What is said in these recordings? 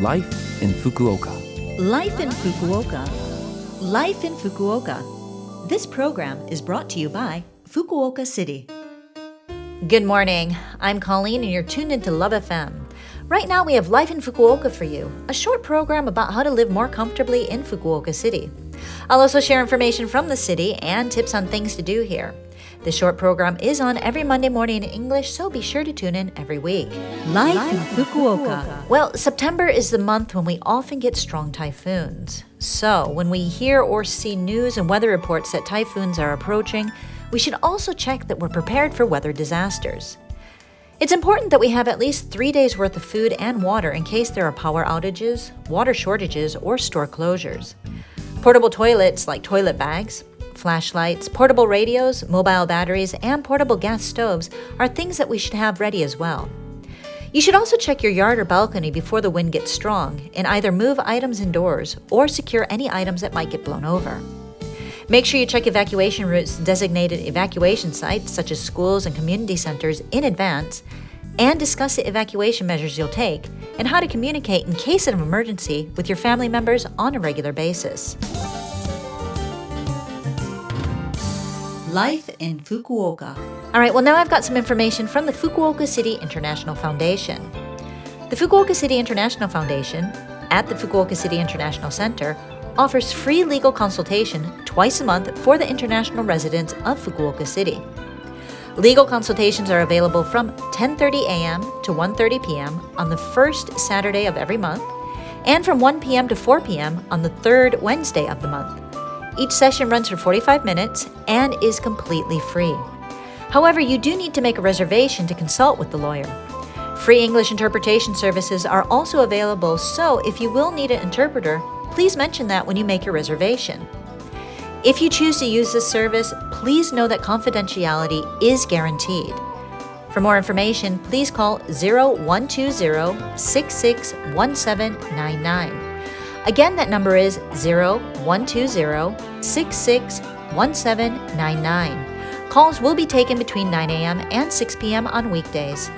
Life in Fukuoka. Life in Fukuoka. Life in Fukuoka. This program is brought to you by Fukuoka City. Good morning. I'm Colleen, and you're tuned into Love FM. Right now, we have Life in Fukuoka for you, a short program about how to live more comfortably in Fukuoka City. I'll also share information from the city and tips on things to do here. The short program is on every Monday morning in English, so be sure to tune in every week. Life in Fukuoka. Well, September is the month when we often get strong typhoons. So, when we hear or see news and weather reports that typhoons are approaching, we should also check that we're prepared for weather disasters. It's important that we have at least three days' worth of food and water in case there are power outages, water shortages, or store closures. Portable toilets like toilet bags, flashlights, portable radios, mobile batteries, and portable gas stoves are things that we should have ready as well. You should also check your yard or balcony before the wind gets strong and either move items indoors or secure any items that might get blown over. Make sure you check evacuation routes designated evacuation sites such as schools and community centers in advance and discuss the evacuation measures you'll take and how to communicate in case of an emergency with your family members on a regular basis. Life in Fukuoka. All right, well, now I've got some information from the Fukuoka City International Foundation. The Fukuoka City International Foundation, at the Fukuoka City International Center, offers free legal consultation twice a month for the international residents of Fukuoka City. Legal consultations are available from 10:30 a.m. to 1:30 p.m. on the first Saturday of every month and from 1 p.m. to 4 p.m. on the third Wednesday of the month. Each session runs for 45 minutes and is completely free. However, you do need to make a reservation to consult with the lawyer. Free English interpretation services are also available, so if you will need an interpreter, please mention that when you make your reservation. If you choose to use this service, please know that confidentiality is guaranteed. For more information, please call 0120 661799. Again, that number is 0120 661799. Calls will be taken between 9 a.m. and 6 p.m. on weekdays.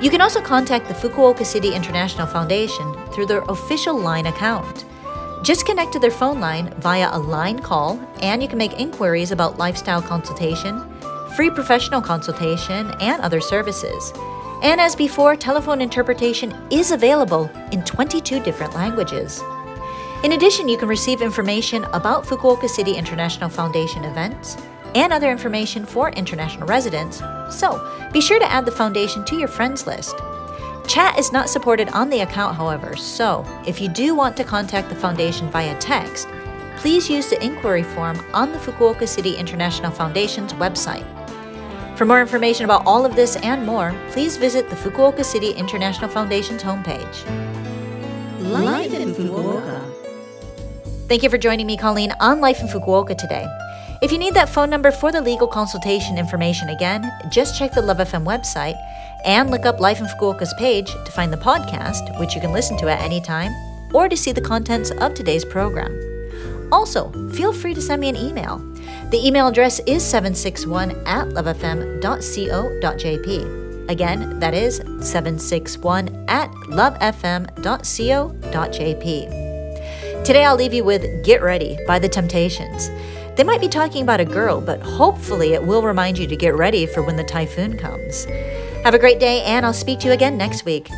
You can also contact the Fukuoka City International Foundation through their official line account. Just connect to their phone line via a line call, and you can make inquiries about lifestyle consultation, free professional consultation, and other services. And as before, telephone interpretation is available in 22 different languages. In addition, you can receive information about Fukuoka City International Foundation events and other information for international residents, so be sure to add the foundation to your friends list. Chat is not supported on the account, however, so if you do want to contact the foundation via text, please use the inquiry form on the Fukuoka City International Foundation's website. For more information about all of this and more, please visit the Fukuoka City International Foundation's homepage. Life in Fukuoka. Thank you for joining me, Colleen, on Life in Fukuoka today. If you need that phone number for the legal consultation information again, just check the Love FM website and look up Life in Fukuoka's page to find the podcast, which you can listen to at any time, or to see the contents of today's program. Also, feel free to send me an email. The email address is 761 at lovefm.co.jp. Again, that is 761 at lovefm.co.jp. Today I'll leave you with Get Ready by The Temptations. They might be talking about a girl, but hopefully it will remind you to get ready for when the typhoon comes. Have a great day, and I'll speak to you again next week.